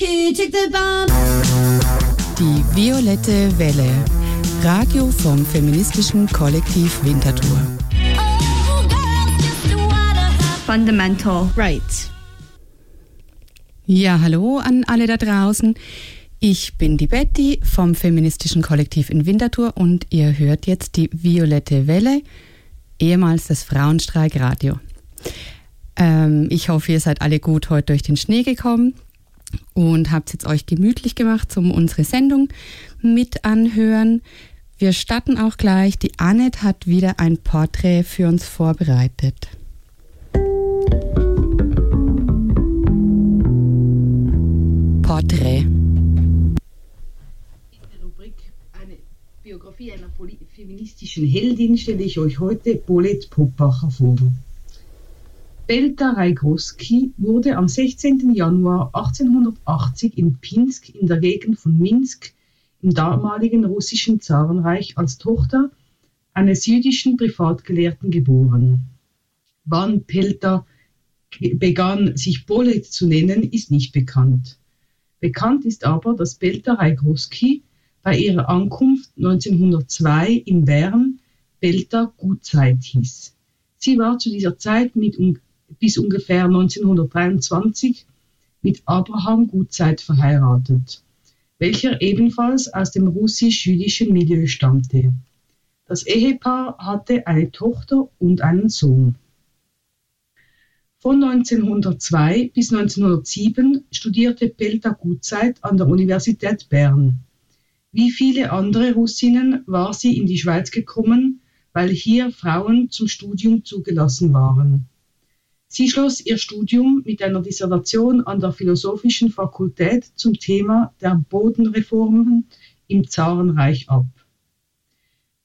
Die violette Welle. Radio vom feministischen Kollektiv Winterthur. Oh, fundamental rights. Ja, hallo an alle da draußen. Ich bin die Betty vom feministischen Kollektiv in Winterthur und ihr hört jetzt die Violette Welle, ehemals das Frauenstreikradio. Ähm, ich hoffe, ihr seid alle gut heute durch den Schnee gekommen und habt jetzt euch gemütlich gemacht zum unsere Sendung mit anhören. Wir starten auch gleich. Die Annette hat wieder ein Porträt für uns vorbereitet. Porträt. In der Rubrik eine Biografie einer feministischen Heldin stelle ich euch heute Bolette Poppacher vor. Belta Rajgroski wurde am 16. Januar 1880 in Pinsk in der Gegend von Minsk im damaligen russischen Zarenreich als Tochter eines jüdischen Privatgelehrten geboren. Wann Pelta begann, sich Bolet zu nennen, ist nicht bekannt. Bekannt ist aber, dass Belta Rajgroski bei ihrer Ankunft 1902 in Bern Belta Gutzeit hieß. Sie war zu dieser Zeit mit um, bis ungefähr 1923 mit Abraham Gutzeit verheiratet, welcher ebenfalls aus dem russisch-jüdischen Milieu stammte. Das Ehepaar hatte eine Tochter und einen Sohn. Von 1902 bis 1907 studierte Pelta Gutzeit an der Universität Bern. Wie viele andere Russinnen war sie in die Schweiz gekommen, weil hier Frauen zum Studium zugelassen waren. Sie schloss ihr Studium mit einer Dissertation an der Philosophischen Fakultät zum Thema der Bodenreformen im Zarenreich ab.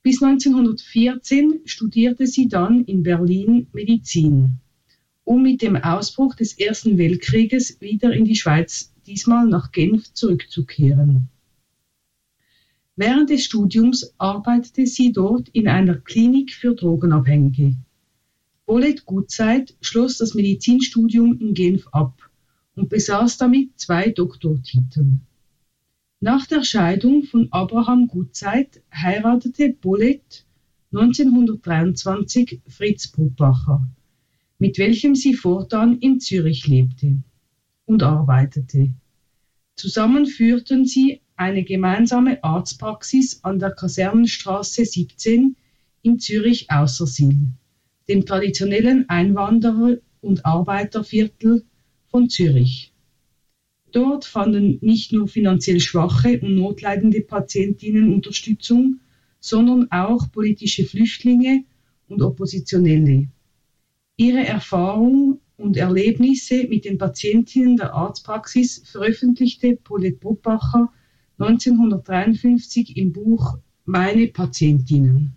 Bis 1914 studierte sie dann in Berlin Medizin, um mit dem Ausbruch des Ersten Weltkrieges wieder in die Schweiz, diesmal nach Genf, zurückzukehren. Während des Studiums arbeitete sie dort in einer Klinik für Drogenabhängige. Bolette Gutzeit schloss das Medizinstudium in Genf ab und besaß damit zwei Doktortitel. Nach der Scheidung von Abraham Gutzeit heiratete Bolette 1923 Fritz Bruppacher, mit welchem sie fortan in Zürich lebte und arbeitete. Zusammen führten sie eine gemeinsame Arztpraxis an der Kasernenstraße 17 in Zürich Aussersil, dem traditionellen Einwanderer- und Arbeiterviertel von Zürich. Dort fanden nicht nur finanziell schwache und notleidende Patientinnen Unterstützung, sondern auch politische Flüchtlinge und Oppositionelle. Ihre Erfahrung und Erlebnisse mit den Patientinnen der Arztpraxis veröffentlichte Paulette Bruppacher 1953 im Buch Meine Patientinnen.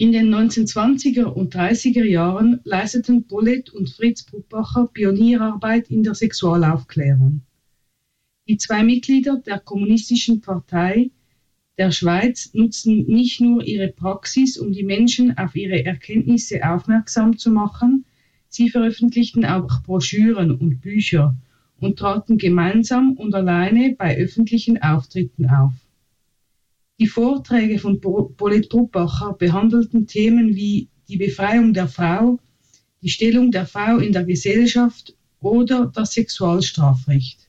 In den 1920er und 30er Jahren leisteten Paulette und Fritz Bruppacher Pionierarbeit in der Sexualaufklärung. Die zwei Mitglieder der Kommunistischen Partei der Schweiz nutzten nicht nur ihre Praxis, um die Menschen auf ihre Erkenntnisse aufmerksam zu machen, sie veröffentlichten auch Broschüren und Bücher und traten gemeinsam und alleine bei öffentlichen Auftritten auf. Die Vorträge von Paulette Bruppacher behandelten Themen wie die Befreiung der Frau, die Stellung der Frau in der Gesellschaft oder das Sexualstrafrecht.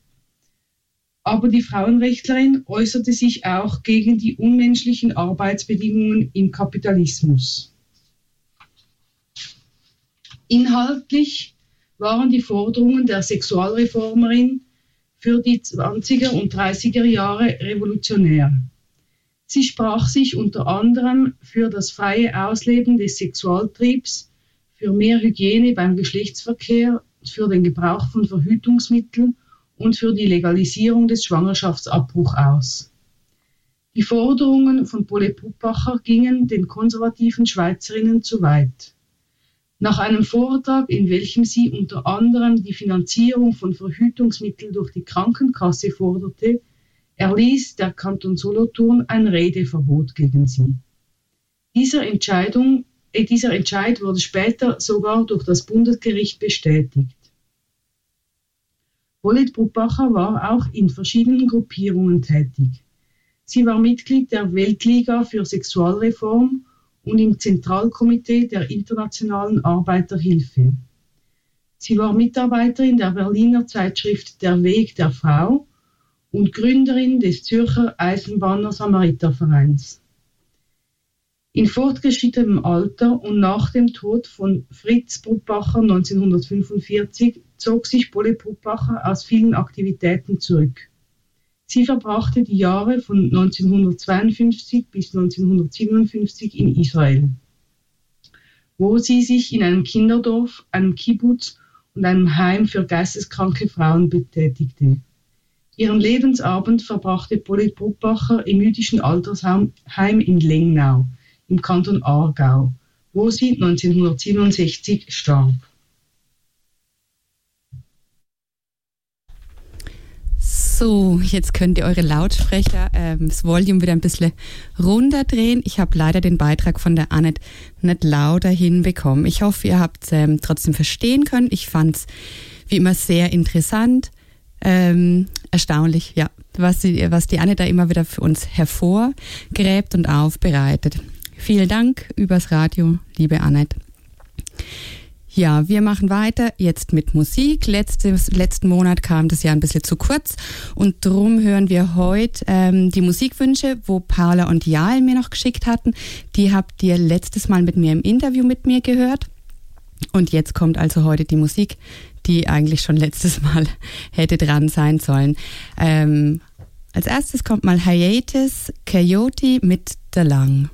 Aber die Frauenrechtlerin äußerte sich auch gegen die unmenschlichen Arbeitsbedingungen im Kapitalismus. Inhaltlich waren die Forderungen der Sexualreformerin für die 20er und 30er Jahre revolutionär. Sie sprach sich unter anderem für das freie Ausleben des Sexualtriebs, für mehr Hygiene beim Geschlechtsverkehr, für den Gebrauch von Verhütungsmitteln und für die Legalisierung des Schwangerschaftsabbruchs aus. Die Forderungen von Pole Puppacher gingen den konservativen Schweizerinnen zu weit. Nach einem Vortrag, in welchem sie unter anderem die Finanzierung von Verhütungsmitteln durch die Krankenkasse forderte, erließ der Kanton Solothurn ein Redeverbot gegen sie. Dieser, Entscheidung, äh, dieser Entscheid wurde später sogar durch das Bundesgericht bestätigt. Bolet Brubacher war auch in verschiedenen Gruppierungen tätig. Sie war Mitglied der Weltliga für Sexualreform und im Zentralkomitee der Internationalen Arbeiterhilfe. Sie war Mitarbeiterin der Berliner Zeitschrift Der Weg der Frau und Gründerin des Zürcher Eisenbahner Samaritervereins. In fortgeschrittenem Alter und nach dem Tod von Fritz Brubacher 1945 zog sich Bolle Brubacher aus vielen Aktivitäten zurück. Sie verbrachte die Jahre von 1952 bis 1957 in Israel, wo sie sich in einem Kinderdorf, einem Kibbutz und einem Heim für geisteskranke Frauen betätigte. Ihren Lebensabend verbrachte Polly Brubacher im jüdischen Altersheim in Lengnau im Kanton Aargau, wo sie 1967 starb. So, jetzt könnt ihr eure Lautsprecher, ähm, das Volume wieder ein bisschen runterdrehen. Ich habe leider den Beitrag von der Annette nicht lauter hinbekommen. Ich hoffe, ihr habt ähm, trotzdem verstehen können. Ich fand es wie immer sehr interessant, ähm, erstaunlich, ja, was die, was die Anne da immer wieder für uns hervorgräbt und aufbereitet. Vielen Dank übers Radio, liebe Annette. Ja, wir machen weiter jetzt mit Musik. Letztes, letzten Monat kam das ja ein bisschen zu kurz und drum hören wir heute ähm, die Musikwünsche, wo Paula und Jael mir noch geschickt hatten. Die habt ihr letztes Mal mit mir im Interview mit mir gehört. Und jetzt kommt also heute die Musik, die eigentlich schon letztes Mal hätte dran sein sollen. Ähm, als erstes kommt mal Hiatus Coyote mit The Lang.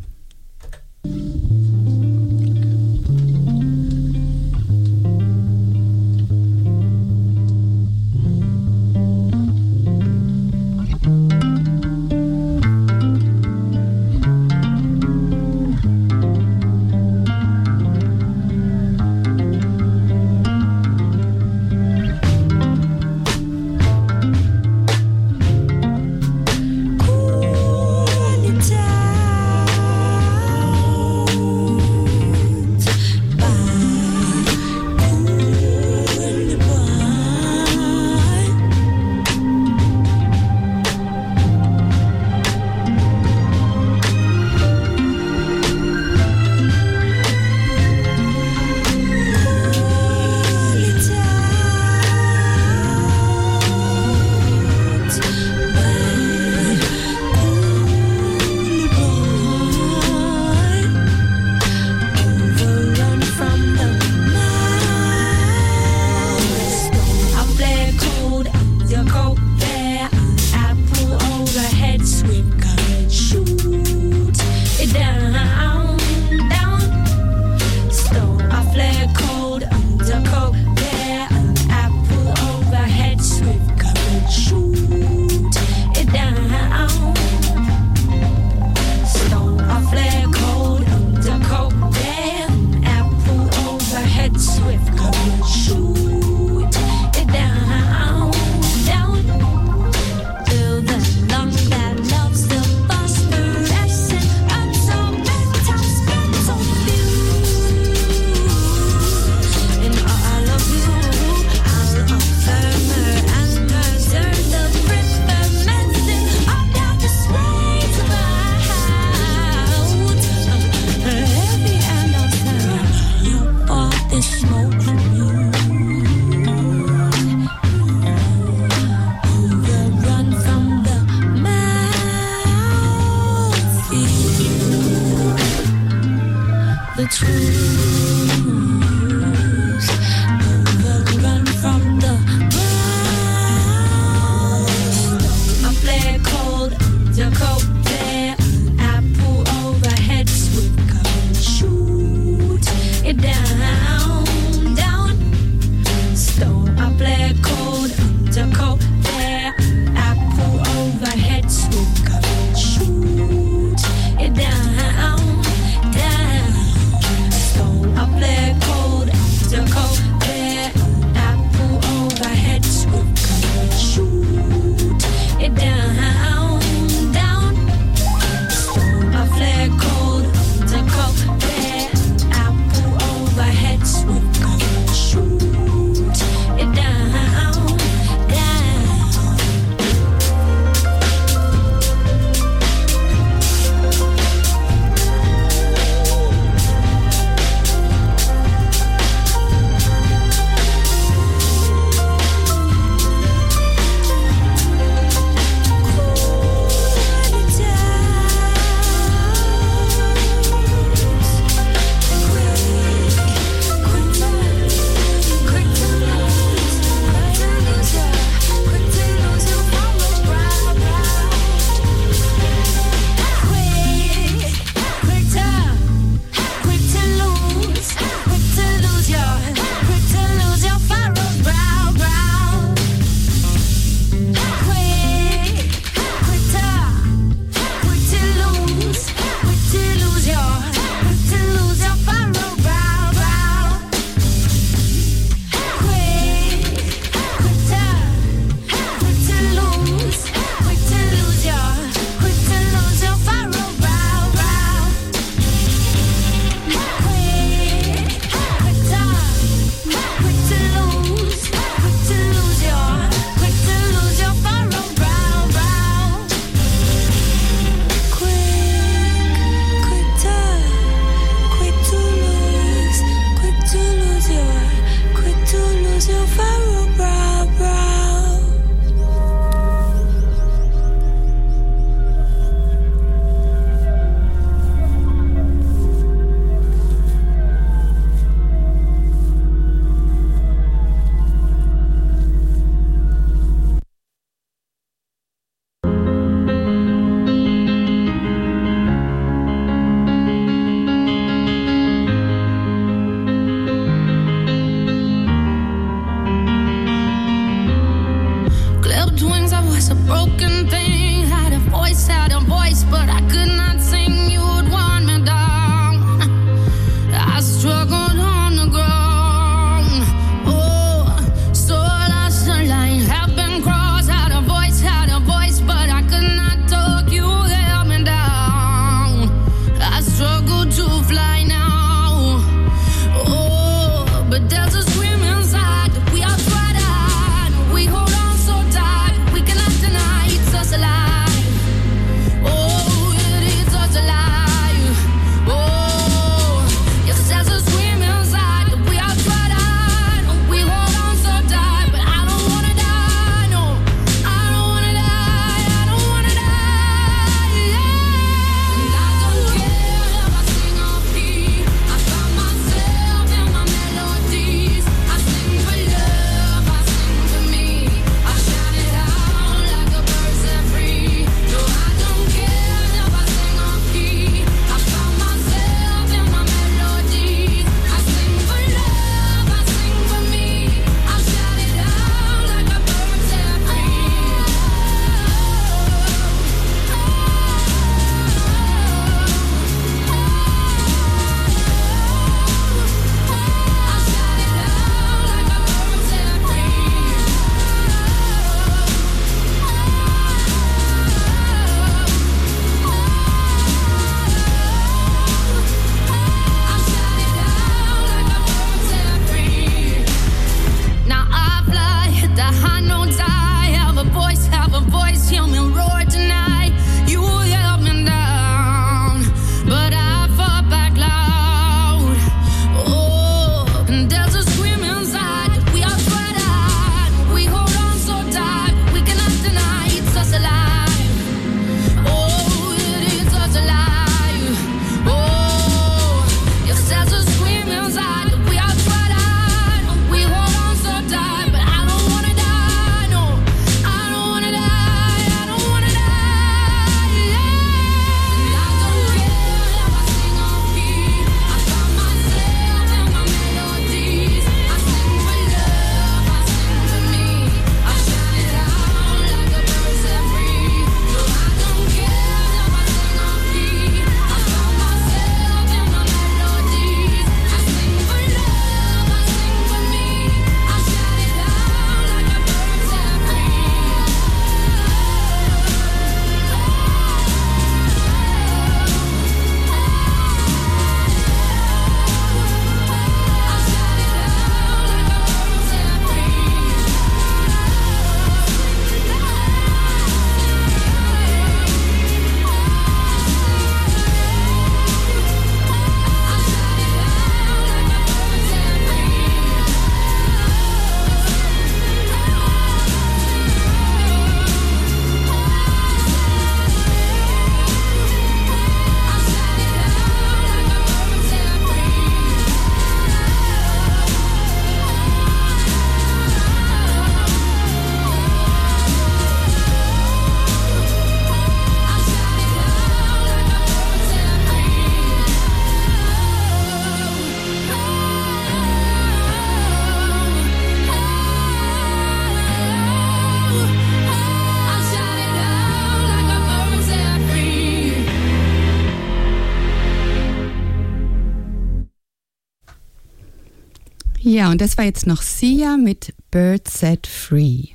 und das war jetzt noch Sia mit Bird Set Free.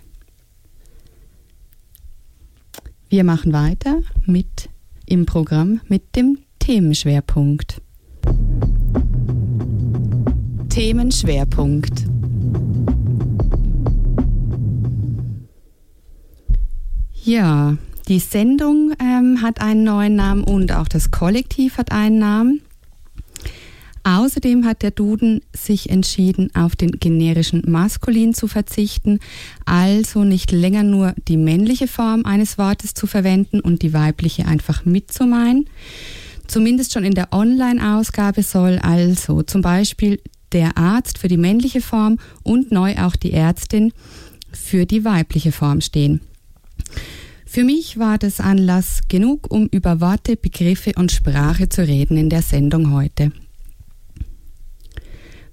Wir machen weiter mit im Programm mit dem Themenschwerpunkt. Themenschwerpunkt. Ja, die Sendung ähm, hat einen neuen Namen und auch das Kollektiv hat einen Namen. Außerdem hat der Duden sich entschieden, auf den generischen Maskulin zu verzichten, also nicht länger nur die männliche Form eines Wortes zu verwenden und die weibliche einfach mitzumeinen. Zumindest schon in der Online-Ausgabe soll also zum Beispiel der Arzt für die männliche Form und neu auch die Ärztin für die weibliche Form stehen. Für mich war das Anlass genug, um über Worte, Begriffe und Sprache zu reden in der Sendung heute.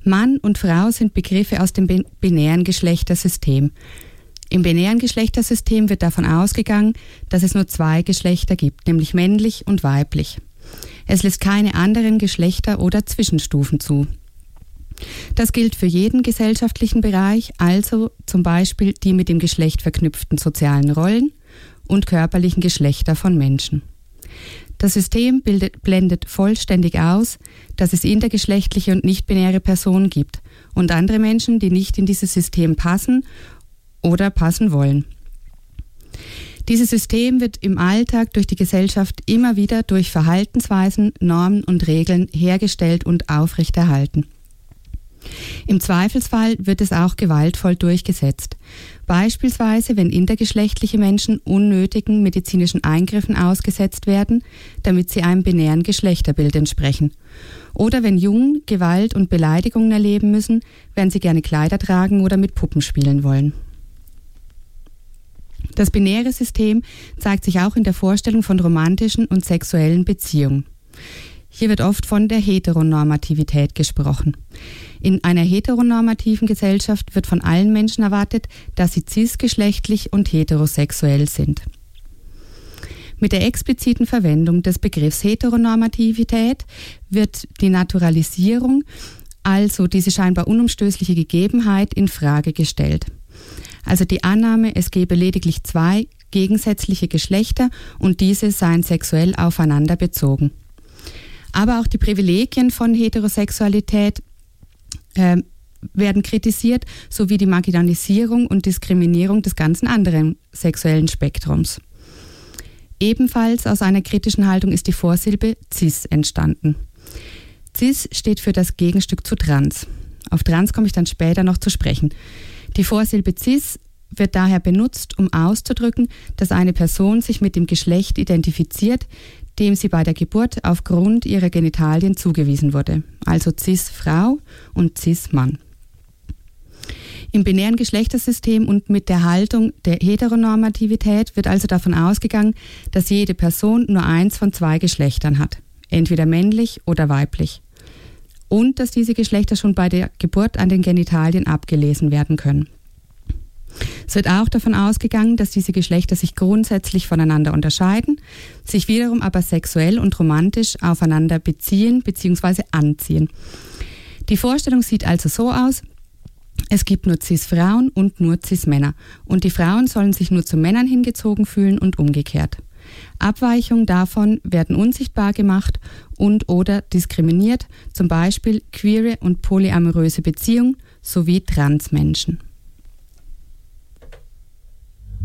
Mann und Frau sind Begriffe aus dem binären Geschlechtersystem. Im binären Geschlechtersystem wird davon ausgegangen, dass es nur zwei Geschlechter gibt, nämlich männlich und weiblich. Es lässt keine anderen Geschlechter oder Zwischenstufen zu. Das gilt für jeden gesellschaftlichen Bereich, also zum Beispiel die mit dem Geschlecht verknüpften sozialen Rollen und körperlichen Geschlechter von Menschen. Das System bildet, blendet vollständig aus, dass es intergeschlechtliche und nicht-binäre Personen gibt und andere Menschen, die nicht in dieses System passen oder passen wollen. Dieses System wird im Alltag durch die Gesellschaft immer wieder durch Verhaltensweisen, Normen und Regeln hergestellt und aufrechterhalten. Im Zweifelsfall wird es auch gewaltvoll durchgesetzt. Beispielsweise, wenn intergeschlechtliche Menschen unnötigen medizinischen Eingriffen ausgesetzt werden, damit sie einem binären Geschlechterbild entsprechen. Oder wenn Jungen Gewalt und Beleidigungen erleben müssen, wenn sie gerne Kleider tragen oder mit Puppen spielen wollen. Das binäre System zeigt sich auch in der Vorstellung von romantischen und sexuellen Beziehungen. Hier wird oft von der Heteronormativität gesprochen. In einer heteronormativen Gesellschaft wird von allen Menschen erwartet, dass sie cisgeschlechtlich und heterosexuell sind. Mit der expliziten Verwendung des Begriffs Heteronormativität wird die Naturalisierung, also diese scheinbar unumstößliche Gegebenheit, in Frage gestellt. Also die Annahme, es gebe lediglich zwei gegensätzliche Geschlechter und diese seien sexuell aufeinander bezogen. Aber auch die Privilegien von Heterosexualität äh, werden kritisiert, sowie die Marginalisierung und Diskriminierung des ganzen anderen sexuellen Spektrums. Ebenfalls aus einer kritischen Haltung ist die Vorsilbe cis entstanden. Cis steht für das Gegenstück zu trans. Auf trans komme ich dann später noch zu sprechen. Die Vorsilbe cis wird daher benutzt, um auszudrücken, dass eine Person sich mit dem Geschlecht identifiziert, dem sie bei der Geburt aufgrund ihrer Genitalien zugewiesen wurde, also cis-Frau und cis-Mann. Im binären Geschlechtersystem und mit der Haltung der Heteronormativität wird also davon ausgegangen, dass jede Person nur eins von zwei Geschlechtern hat, entweder männlich oder weiblich. Und dass diese Geschlechter schon bei der Geburt an den Genitalien abgelesen werden können. Es wird auch davon ausgegangen, dass diese Geschlechter sich grundsätzlich voneinander unterscheiden, sich wiederum aber sexuell und romantisch aufeinander beziehen bzw. anziehen. Die Vorstellung sieht also so aus, es gibt nur Cis-Frauen und nur Cis-Männer und die Frauen sollen sich nur zu Männern hingezogen fühlen und umgekehrt. Abweichungen davon werden unsichtbar gemacht und oder diskriminiert, zum Beispiel queere und polyamoröse Beziehungen sowie Transmenschen.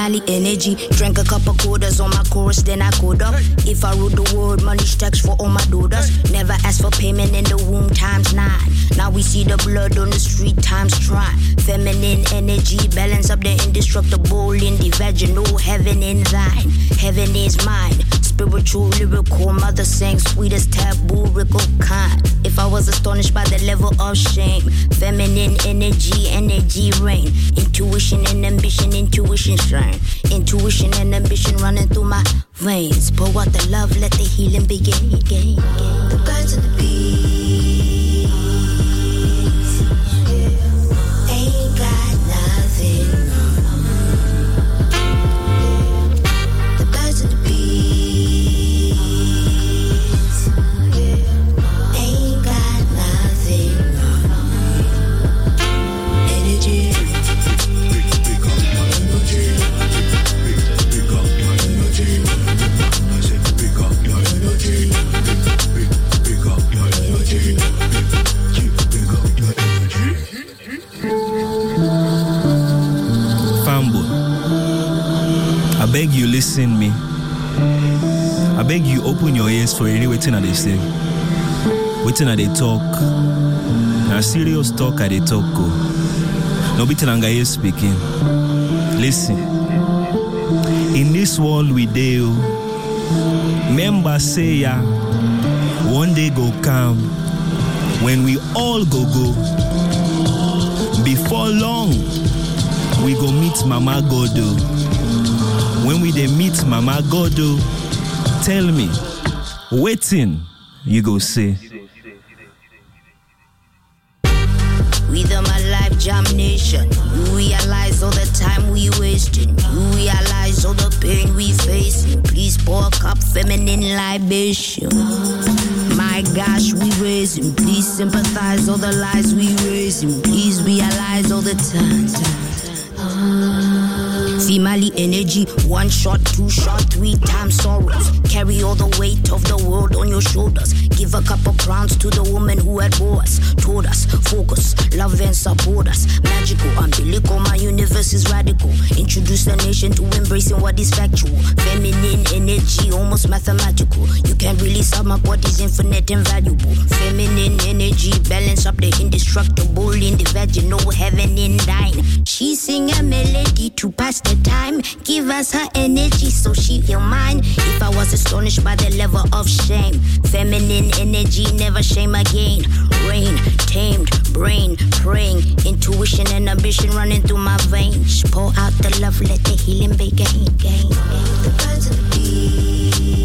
Mali energy. Drank a couple quarters on my chorus, then I code up. If I rule the world, money stacks for all my daughters. Never ask for payment in the womb times nine. Now we see the blood on the street times try. Feminine energy, balance up the indestructible in the vaginal. Heaven in thine, heaven is mine. Spiritual, lyrical, mother sang sweetest taboo, rickle kind. If I was astonished by the level of shame, feminine energy, energy reign. Intuition and ambition, intuition shine. Intuition and ambition running through my veins. Pour out the love, let the healing begin. The birds and the bees. Listen me. I beg you open your ears for any waiting at they say. Waiting at they talk. Now serious talk at they talk go. No be telling speaking. Listen. In this world we deal. Oh, Member say ya. One day go come when we all go go. Before long, we go meet Mama Godo. Oh. When we dey meet Mama Godo, oh, tell me, waiting you go say. With my life jam you realize all the time we wasting. You realize all the pain we facing. Please pour a cup feminine libation. My gosh, we raising. Please sympathize all the lies we raising. Please realize all the times. Female energy, one shot, two shot, three times sorrows. Carry all the weight of the world on your shoulders. Give a couple crowns to the woman who had bore us. Told us, focus, love and support us. Magical, umbilical, my universe is radical. Introduce the nation to embracing what is factual. Feminine energy, almost mathematical. You can't really sum up what is infinite and valuable. Feminine energy, balance up the indestructible in the vaginal heaven in thine. She sing a melody to pass the time. Give us her energy so she feel mine. If I was astonished by the level of shame, feminine energy never shame again. Rain, tamed, brain, praying, intuition and ambition running through my veins. Pour out the love, let the healing begin. The birds and the bees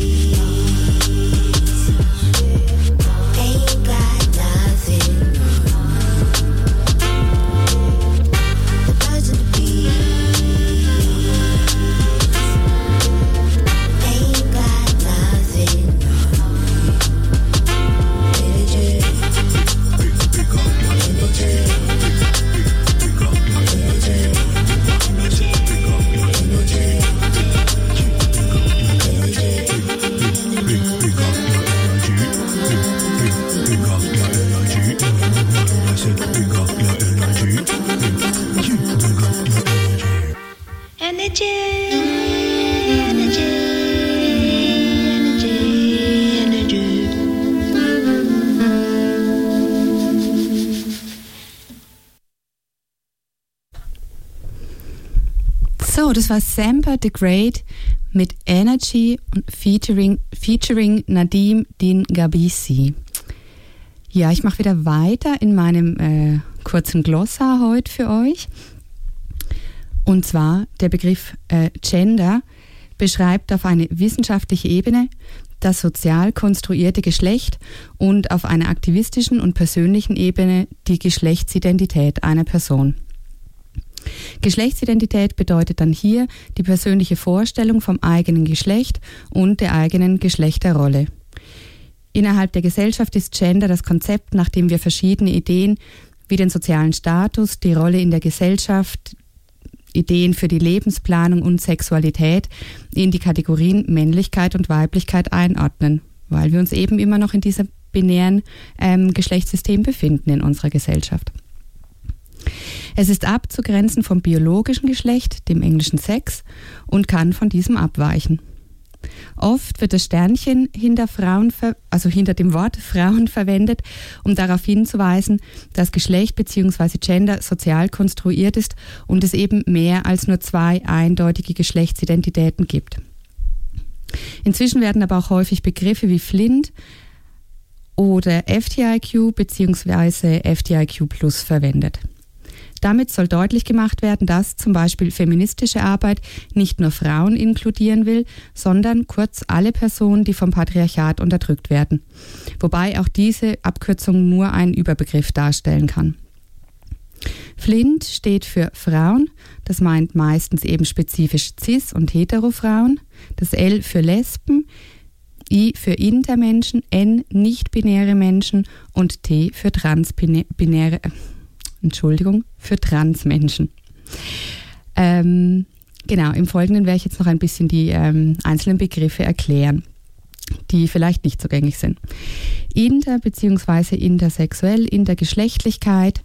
So, das war Samper the Great mit Energy und featuring, featuring Nadim Din Gabisi. Ja, ich mache wieder weiter in meinem äh, kurzen Glossar heute für euch. Und zwar der Begriff äh, Gender beschreibt auf eine wissenschaftliche Ebene das sozial konstruierte Geschlecht und auf einer aktivistischen und persönlichen Ebene die Geschlechtsidentität einer Person. Geschlechtsidentität bedeutet dann hier die persönliche Vorstellung vom eigenen Geschlecht und der eigenen Geschlechterrolle. Innerhalb der Gesellschaft ist Gender das Konzept, nach dem wir verschiedene Ideen wie den sozialen Status, die Rolle in der Gesellschaft, Ideen für die Lebensplanung und Sexualität in die Kategorien Männlichkeit und Weiblichkeit einordnen, weil wir uns eben immer noch in diesem binären ähm, Geschlechtssystem befinden in unserer Gesellschaft. Es ist abzugrenzen vom biologischen Geschlecht, dem englischen Sex, und kann von diesem abweichen. Oft wird das Sternchen hinter Frauen, also hinter dem Wort Frauen verwendet, um darauf hinzuweisen, dass Geschlecht bzw. Gender sozial konstruiert ist und es eben mehr als nur zwei eindeutige Geschlechtsidentitäten gibt. Inzwischen werden aber auch häufig Begriffe wie Flint oder FTIQ bzw. FTIQ Plus verwendet. Damit soll deutlich gemacht werden, dass zum Beispiel feministische Arbeit nicht nur Frauen inkludieren will, sondern kurz alle Personen, die vom Patriarchat unterdrückt werden. Wobei auch diese Abkürzung nur einen Überbegriff darstellen kann. Flint steht für Frauen, das meint meistens eben spezifisch cis- und hetero-Frauen, das L für Lesben, I für Intermenschen, N nicht-binäre Menschen und T für transbinäre, Entschuldigung, für Transmenschen. Ähm, genau, im Folgenden werde ich jetzt noch ein bisschen die ähm, einzelnen Begriffe erklären, die vielleicht nicht so gängig sind. Inter- bzw. intersexuell, Intergeschlechtlichkeit.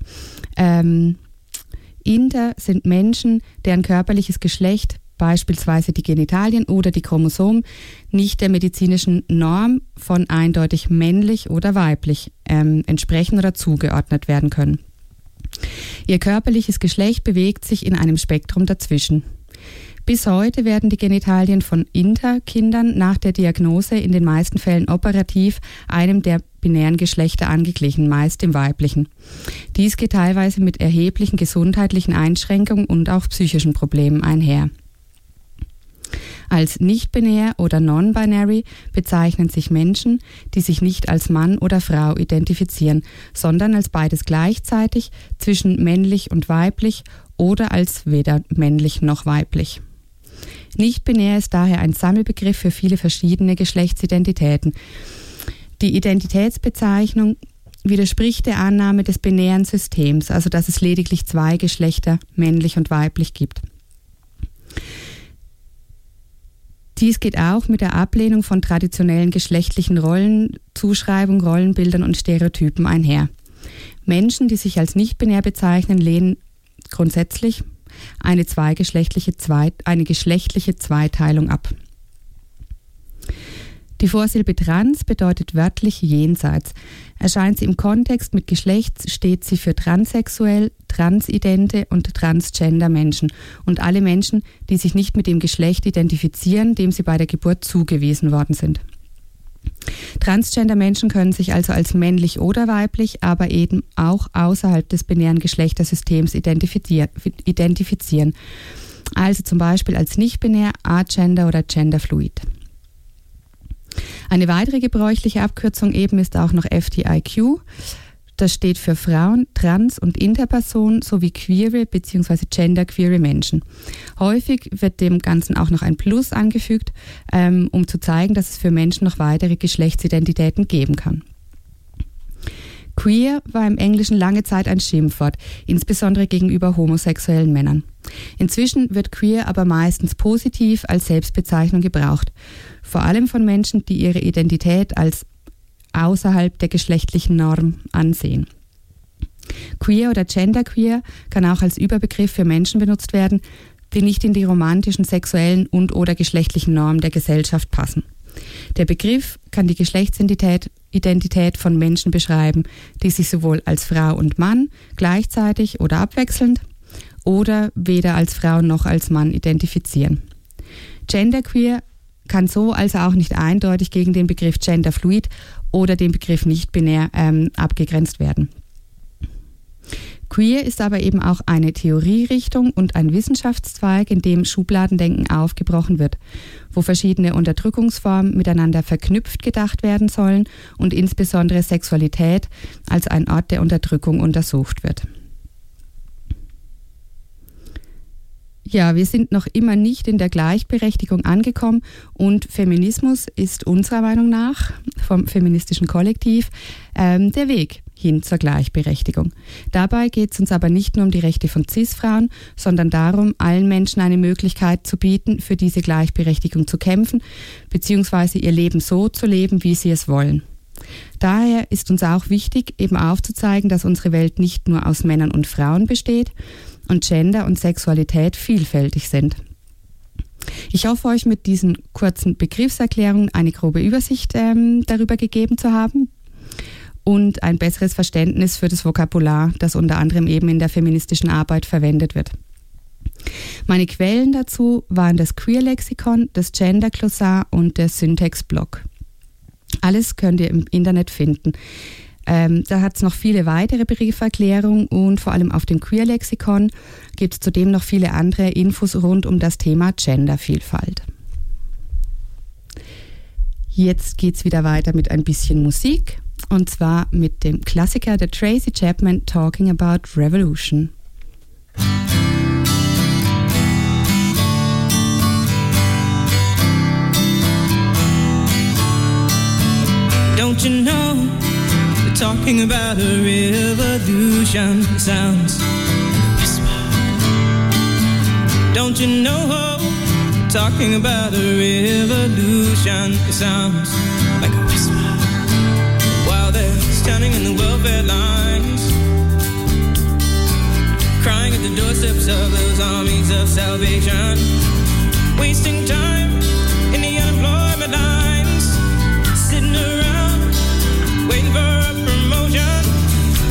Ähm, Inter sind Menschen, deren körperliches Geschlecht beispielsweise die Genitalien oder die Chromosomen, nicht der medizinischen Norm von eindeutig männlich oder weiblich ähm, entsprechen oder zugeordnet werden können. Ihr körperliches Geschlecht bewegt sich in einem Spektrum dazwischen. Bis heute werden die Genitalien von Interkindern nach der Diagnose in den meisten Fällen operativ einem der binären Geschlechter angeglichen, meist dem weiblichen. Dies geht teilweise mit erheblichen gesundheitlichen Einschränkungen und auch psychischen Problemen einher. Als nicht-binär oder non-binary bezeichnen sich Menschen, die sich nicht als Mann oder Frau identifizieren, sondern als beides gleichzeitig zwischen männlich und weiblich oder als weder männlich noch weiblich. Nicht-binär ist daher ein Sammelbegriff für viele verschiedene Geschlechtsidentitäten. Die Identitätsbezeichnung widerspricht der Annahme des binären Systems, also dass es lediglich zwei Geschlechter, männlich und weiblich gibt. Dies geht auch mit der Ablehnung von traditionellen geschlechtlichen Rollen, Zuschreibung, Rollenbildern und Stereotypen einher. Menschen, die sich als nicht-binär bezeichnen, lehnen grundsätzlich eine, zweigeschlechtliche Zweit, eine geschlechtliche Zweiteilung ab. Die Vorsilbe trans bedeutet wörtlich jenseits. Erscheint sie im Kontext mit Geschlecht, steht sie für transsexuell, transidente und transgender Menschen und alle Menschen, die sich nicht mit dem Geschlecht identifizieren, dem sie bei der Geburt zugewiesen worden sind. Transgender-Menschen können sich also als männlich oder weiblich, aber eben auch außerhalb des binären Geschlechtersystems identifizieren. Also zum Beispiel als nicht-binär, agender oder genderfluid. Eine weitere gebräuchliche Abkürzung eben ist auch noch FTIQ. Das steht für Frauen, Trans- und Interpersonen sowie queere bzw. genderqueere Menschen. Häufig wird dem Ganzen auch noch ein Plus angefügt, ähm, um zu zeigen, dass es für Menschen noch weitere Geschlechtsidentitäten geben kann. Queer war im Englischen lange Zeit ein Schimpfwort, insbesondere gegenüber homosexuellen Männern. Inzwischen wird queer aber meistens positiv als Selbstbezeichnung gebraucht, vor allem von Menschen, die ihre Identität als außerhalb der geschlechtlichen Norm ansehen. Queer oder genderqueer kann auch als Überbegriff für Menschen benutzt werden, die nicht in die romantischen, sexuellen und oder geschlechtlichen Normen der Gesellschaft passen. Der Begriff kann die Geschlechtsidentität Identität von Menschen beschreiben, die sich sowohl als Frau und Mann gleichzeitig oder abwechselnd oder weder als Frau noch als Mann identifizieren. Genderqueer kann so also auch nicht eindeutig gegen den Begriff Genderfluid oder den Begriff nicht-binär ähm, abgegrenzt werden. Queer ist aber eben auch eine Theorierichtung und ein Wissenschaftszweig, in dem Schubladendenken aufgebrochen wird, wo verschiedene Unterdrückungsformen miteinander verknüpft gedacht werden sollen und insbesondere Sexualität als ein Ort der Unterdrückung untersucht wird. Ja, wir sind noch immer nicht in der Gleichberechtigung angekommen und Feminismus ist unserer Meinung nach vom feministischen Kollektiv ähm, der Weg hin zur Gleichberechtigung. Dabei geht es uns aber nicht nur um die Rechte von CIS-Frauen, sondern darum, allen Menschen eine Möglichkeit zu bieten, für diese Gleichberechtigung zu kämpfen, beziehungsweise ihr Leben so zu leben, wie sie es wollen. Daher ist uns auch wichtig, eben aufzuzeigen, dass unsere Welt nicht nur aus Männern und Frauen besteht und Gender und Sexualität vielfältig sind. Ich hoffe, euch mit diesen kurzen Begriffserklärungen eine grobe Übersicht ähm, darüber gegeben zu haben, und ein besseres Verständnis für das Vokabular, das unter anderem eben in der feministischen Arbeit verwendet wird. Meine Quellen dazu waren das Queer-Lexikon, das Gender-Glossar und der Syntax-Blog. Alles könnt ihr im Internet finden. Ähm, da hat es noch viele weitere Begriffserklärungen und vor allem auf dem Queer-Lexikon gibt es zudem noch viele andere Infos rund um das Thema Gendervielfalt. Jetzt geht es wieder weiter mit ein bisschen Musik und zwar mit dem Klassiker der Tracy Chapman Talking About Revolution. Don't you know talking about a revolution sounds whisper. Don't you know talking about a revolution sounds like a whisper While they're standing in the welfare lines, crying at the doorsteps of those armies of salvation. Thank you for dripping me onto my body, love. What's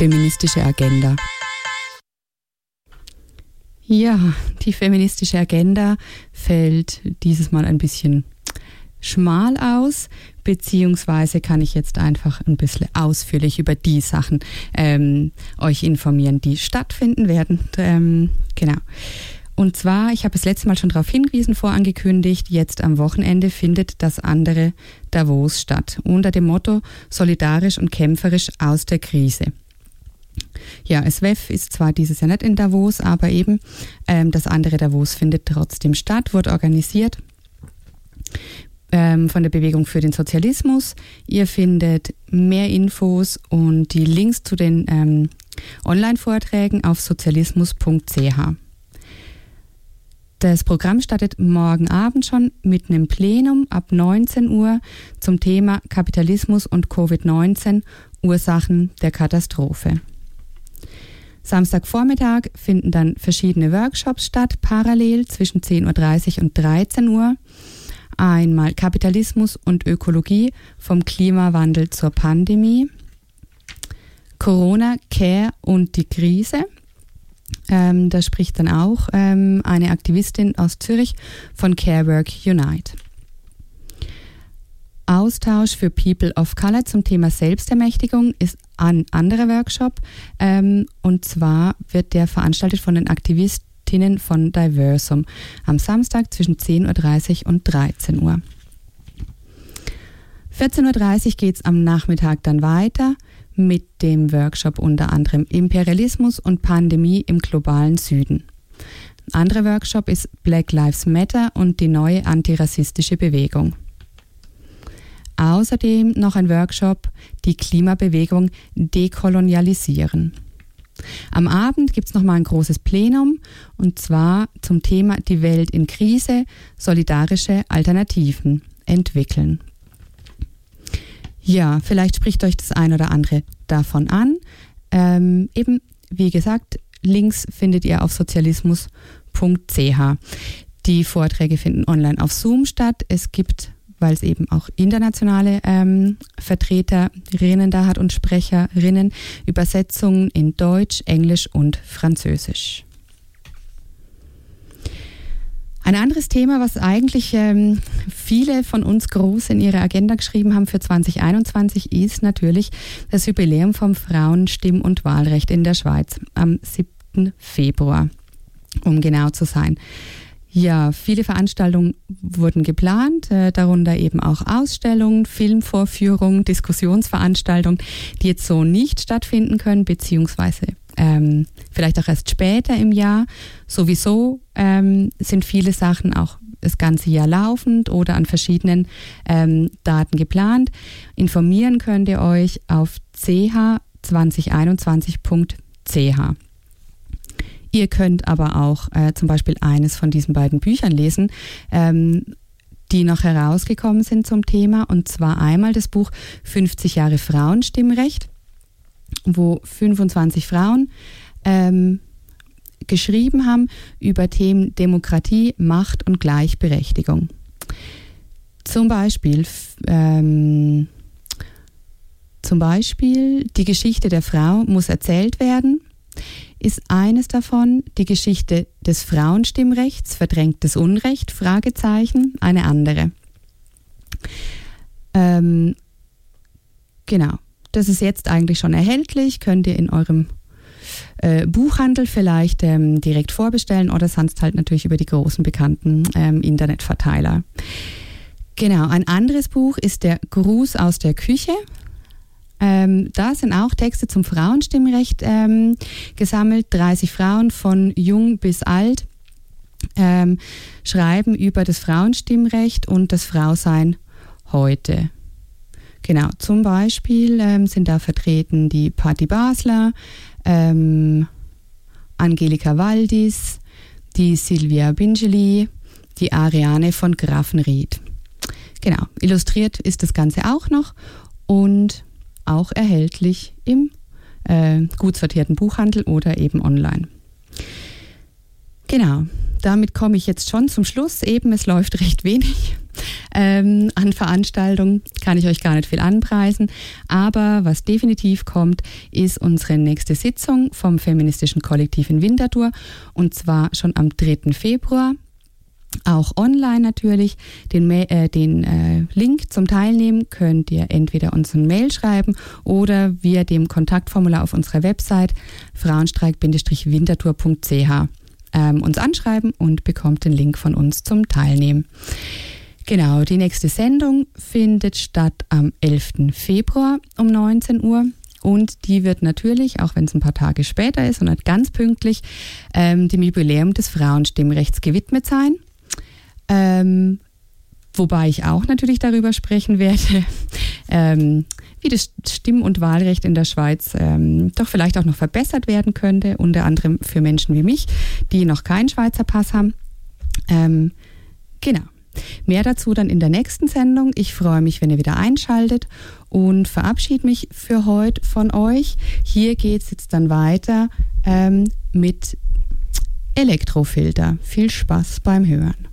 Feministische Agenda. Ja, die feministische Agenda fällt dieses Mal ein bisschen schmal aus, beziehungsweise kann ich jetzt einfach ein bisschen ausführlich über die Sachen ähm, euch informieren, die stattfinden werden. Ähm, genau. Und zwar, ich habe es letztes Mal schon darauf hingewiesen, vorangekündigt, jetzt am Wochenende findet das andere Davos statt, unter dem Motto solidarisch und kämpferisch aus der Krise. Ja, SWEF ist zwar dieses Jahr nicht in Davos, aber eben ähm, das andere Davos findet trotzdem statt, wird organisiert ähm, von der Bewegung für den Sozialismus. Ihr findet mehr Infos und die Links zu den ähm, Online-Vorträgen auf sozialismus.ch. Das Programm startet morgen Abend schon mit einem Plenum ab 19 Uhr zum Thema Kapitalismus und Covid-19 Ursachen der Katastrophe. Samstagvormittag finden dann verschiedene Workshops statt, parallel zwischen 10.30 Uhr und 13 Uhr. Einmal Kapitalismus und Ökologie vom Klimawandel zur Pandemie, Corona, Care und die Krise. Ähm, da spricht dann auch ähm, eine Aktivistin aus Zürich von Carework Unite. Austausch für People of Color zum Thema Selbstermächtigung ist ein anderer Workshop. Ähm, und zwar wird der veranstaltet von den Aktivistinnen von Diversum am Samstag zwischen 10.30 Uhr und 13 Uhr. 14.30 Uhr geht es am Nachmittag dann weiter mit dem Workshop unter anderem Imperialismus und Pandemie im globalen Süden. Ein anderer Workshop ist Black Lives Matter und die neue antirassistische Bewegung. Außerdem noch ein Workshop, die Klimabewegung dekolonialisieren. Am Abend gibt es nochmal ein großes Plenum und zwar zum Thema Die Welt in Krise, solidarische Alternativen entwickeln. Ja, vielleicht spricht euch das ein oder andere davon an. Ähm, eben, wie gesagt, Links findet ihr auf sozialismus.ch. Die Vorträge finden online auf Zoom statt. Es gibt weil es eben auch internationale ähm, Vertreterinnen da hat und Sprecherinnen, Übersetzungen in Deutsch, Englisch und Französisch. Ein anderes Thema, was eigentlich ähm, viele von uns groß in ihre Agenda geschrieben haben für 2021, ist natürlich das Jubiläum vom Frauenstimm- und Wahlrecht in der Schweiz am 7. Februar, um genau zu sein. Ja, viele Veranstaltungen wurden geplant, äh, darunter eben auch Ausstellungen, Filmvorführungen, Diskussionsveranstaltungen, die jetzt so nicht stattfinden können, beziehungsweise ähm, vielleicht auch erst später im Jahr. Sowieso ähm, sind viele Sachen auch das ganze Jahr laufend oder an verschiedenen ähm, Daten geplant. Informieren könnt ihr euch auf ch2021.ch. Ihr könnt aber auch äh, zum Beispiel eines von diesen beiden Büchern lesen, ähm, die noch herausgekommen sind zum Thema. Und zwar einmal das Buch 50 Jahre Frauenstimmrecht, wo 25 Frauen ähm, geschrieben haben über Themen Demokratie, Macht und Gleichberechtigung. Zum Beispiel, ähm, zum Beispiel die Geschichte der Frau muss erzählt werden ist eines davon die Geschichte des Frauenstimmrechts, verdrängtes Unrecht, Fragezeichen, eine andere. Ähm, genau, das ist jetzt eigentlich schon erhältlich, könnt ihr in eurem äh, Buchhandel vielleicht ähm, direkt vorbestellen oder sonst halt natürlich über die großen bekannten ähm, Internetverteiler. Genau, ein anderes Buch ist der Gruß aus der Küche ähm, da sind auch Texte zum Frauenstimmrecht ähm, gesammelt. 30 Frauen von jung bis alt ähm, schreiben über das Frauenstimmrecht und das Frausein heute. Genau, zum Beispiel ähm, sind da vertreten die Patti Basler, ähm, Angelika Waldis, die Silvia Bingeli, die Ariane von Grafenried. Genau, illustriert ist das Ganze auch noch und auch erhältlich im äh, gut sortierten Buchhandel oder eben online. Genau, damit komme ich jetzt schon zum Schluss. Eben, es läuft recht wenig ähm, an Veranstaltungen, kann ich euch gar nicht viel anpreisen. Aber was definitiv kommt, ist unsere nächste Sitzung vom Feministischen Kollektiv in Winterthur und zwar schon am 3. Februar. Auch online natürlich. Den, äh, den äh, Link zum Teilnehmen könnt ihr entweder uns ein Mail schreiben oder via dem Kontaktformular auf unserer Website frauenstreik-winterthur.ch ähm, uns anschreiben und bekommt den Link von uns zum Teilnehmen. Genau, die nächste Sendung findet statt am 11. Februar um 19 Uhr. Und die wird natürlich, auch wenn es ein paar Tage später ist und nicht ganz pünktlich, ähm, dem Jubiläum des Frauenstimmrechts gewidmet sein. Ähm, wobei ich auch natürlich darüber sprechen werde, ähm, wie das Stimm- und Wahlrecht in der Schweiz ähm, doch vielleicht auch noch verbessert werden könnte, unter anderem für Menschen wie mich, die noch keinen Schweizer Pass haben. Ähm, genau. Mehr dazu dann in der nächsten Sendung. Ich freue mich, wenn ihr wieder einschaltet und verabschiede mich für heute von euch. Hier geht es jetzt dann weiter ähm, mit Elektrofilter. Viel Spaß beim Hören.